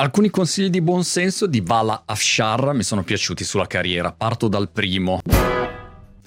Alcuni consigli di buon senso di Vala Afshar mi sono piaciuti sulla carriera. Parto dal primo.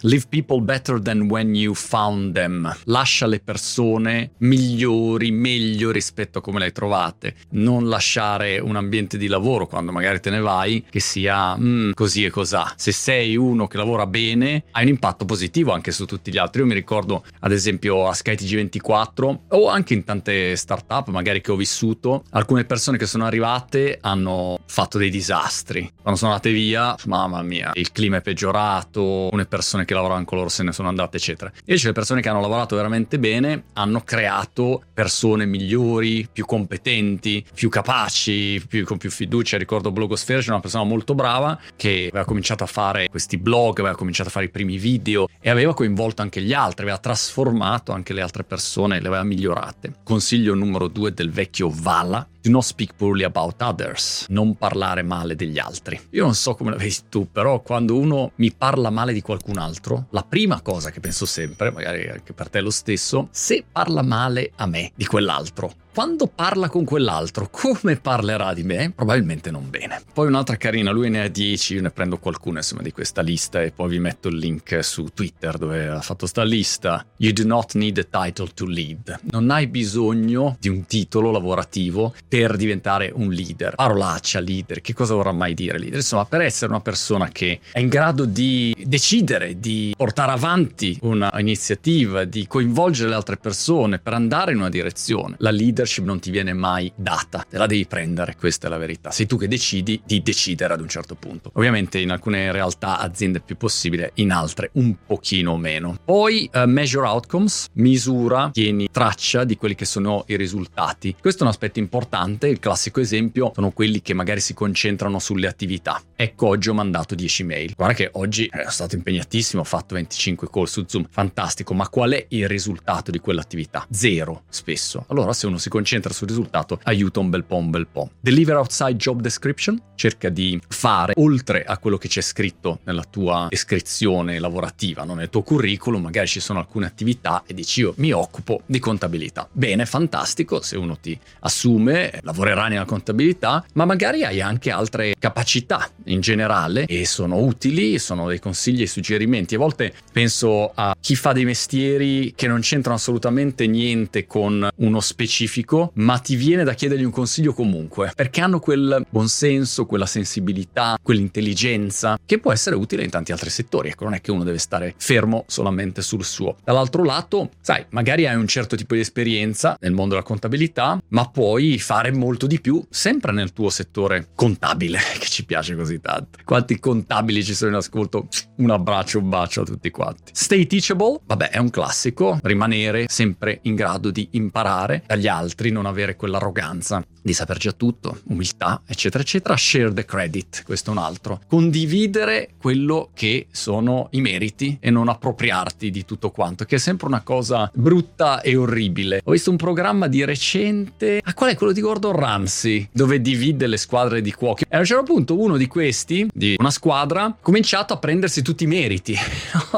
Leave people better than when you found them. Lascia le persone migliori, meglio rispetto a come le hai trovate. Non lasciare un ambiente di lavoro quando magari te ne vai che sia mm, così e cos'ha. Se sei uno che lavora bene, hai un impatto positivo anche su tutti gli altri. Io mi ricordo, ad esempio, a SkyTG24 o anche in tante startup magari che ho vissuto, alcune persone che sono arrivate hanno fatto dei disastri. Quando sono andate via, mamma mia, il clima è peggiorato, alcune persone che che lavoravano con loro se ne sono andate, eccetera. Invece le persone che hanno lavorato veramente bene hanno creato persone migliori, più competenti, più capaci, più, con più fiducia. Ricordo Blogosfera, c'era una persona molto brava che aveva cominciato a fare questi blog, aveva cominciato a fare i primi video e aveva coinvolto anche gli altri, aveva trasformato anche le altre persone, le aveva migliorate. Consiglio numero due del vecchio Vala, Do not speak poorly about others. Non parlare male degli altri. Io non so come la vedi tu, però quando uno mi parla male di qualcun altro, la prima cosa che penso sempre, magari anche per te lo stesso, se parla male a me di quell'altro, quando parla con quell'altro, come parlerà di me? Probabilmente non bene. Poi un'altra carina, lui ne ha 10, io ne prendo qualcuno insomma di questa lista e poi vi metto il link su Twitter dove ha fatto sta lista. You do not need a title to lead. Non hai bisogno di un titolo lavorativo per diventare un leader. Parolaccia, leader, che cosa vorrà mai dire leader? Insomma, per essere una persona che è in grado di decidere, di portare avanti una iniziativa, di coinvolgere le altre persone per andare in una direzione. La leader leadership non ti viene mai data, te la devi prendere, questa è la verità. Sei tu che decidi di decidere ad un certo punto. Ovviamente in alcune realtà aziende è più possibile, in altre un pochino meno. Poi uh, measure outcomes, misura, tieni traccia di quelli che sono i risultati. Questo è un aspetto importante, il classico esempio sono quelli che magari si concentrano sulle attività. Ecco, oggi ho mandato 10 mail. Guarda che oggi è stato impegnatissimo, ho fatto 25 call su Zoom, fantastico, ma qual è il risultato di quell'attività? Zero, spesso. Allora se uno si concentra sul risultato aiuta un bel po' un bel po'. Deliver outside job description, cerca di fare oltre a quello che c'è scritto nella tua descrizione lavorativa, no? nel tuo curriculum, magari ci sono alcune attività e dici io mi occupo di contabilità. Bene, fantastico, se uno ti assume, lavorerà nella contabilità, ma magari hai anche altre capacità in generale e sono utili, sono dei consigli e suggerimenti. A volte penso a chi fa dei mestieri che non c'entrano assolutamente niente con uno specifico specifico, ma ti viene da chiedergli un consiglio comunque, perché hanno quel buonsenso, quella sensibilità, quell'intelligenza che può essere utile in tanti altri settori. Ecco, non è che uno deve stare fermo solamente sul suo. Dall'altro lato, sai, magari hai un certo tipo di esperienza nel mondo della contabilità, ma puoi fare molto di più sempre nel tuo settore contabile, che ci piace così tanto. Quanti contabili ci sono in ascolto? Un abbraccio, un bacio a tutti quanti. Stay teachable, vabbè, è un classico, rimanere sempre in grado di imparare dagli altri non avere quell'arroganza di saper già tutto, umiltà, eccetera, eccetera. Share the credit, questo è un altro. Condividere quello che sono i meriti e non appropriarti di tutto quanto, che è sempre una cosa brutta e orribile. Ho visto un programma di recente, ah, qual è quello di Gordon Ramsay, dove divide le squadre di cuochi. E a un certo punto uno di questi, di una squadra, ha cominciato a prendersi tutti i meriti.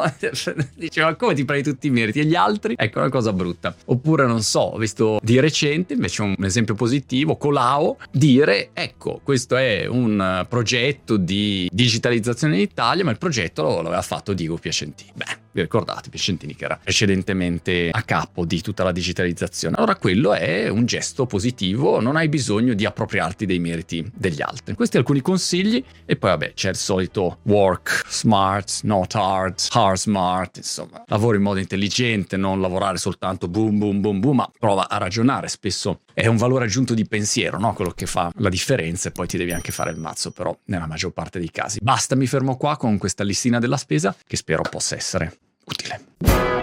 Diceva, come ti prendi tutti i meriti? E gli altri? Ecco, una cosa brutta. Oppure, non so, ho visto di recente, invece un esempio positivo, Colao, dire ecco, questo è un progetto di digitalizzazione in Italia, ma il progetto l'aveva fatto Diego Piacentini. Beh, vi ricordate Piacentini che era precedentemente a capo di tutta la digitalizzazione. Allora quello è un gesto positivo, non hai bisogno di appropriarti dei meriti degli altri. Questi alcuni consigli e poi vabbè c'è il solito work smart, not hard, hard smart, insomma, lavoro in modo intelligente, non lavorare soltanto boom boom boom boom, ma prova a ragionare, spesso è un valore aggiunto di pensiero, no? Quello che fa la differenza e poi ti devi anche fare il mazzo, però nella maggior parte dei casi. Basta, mi fermo qua con questa listina della spesa che spero possa essere utile.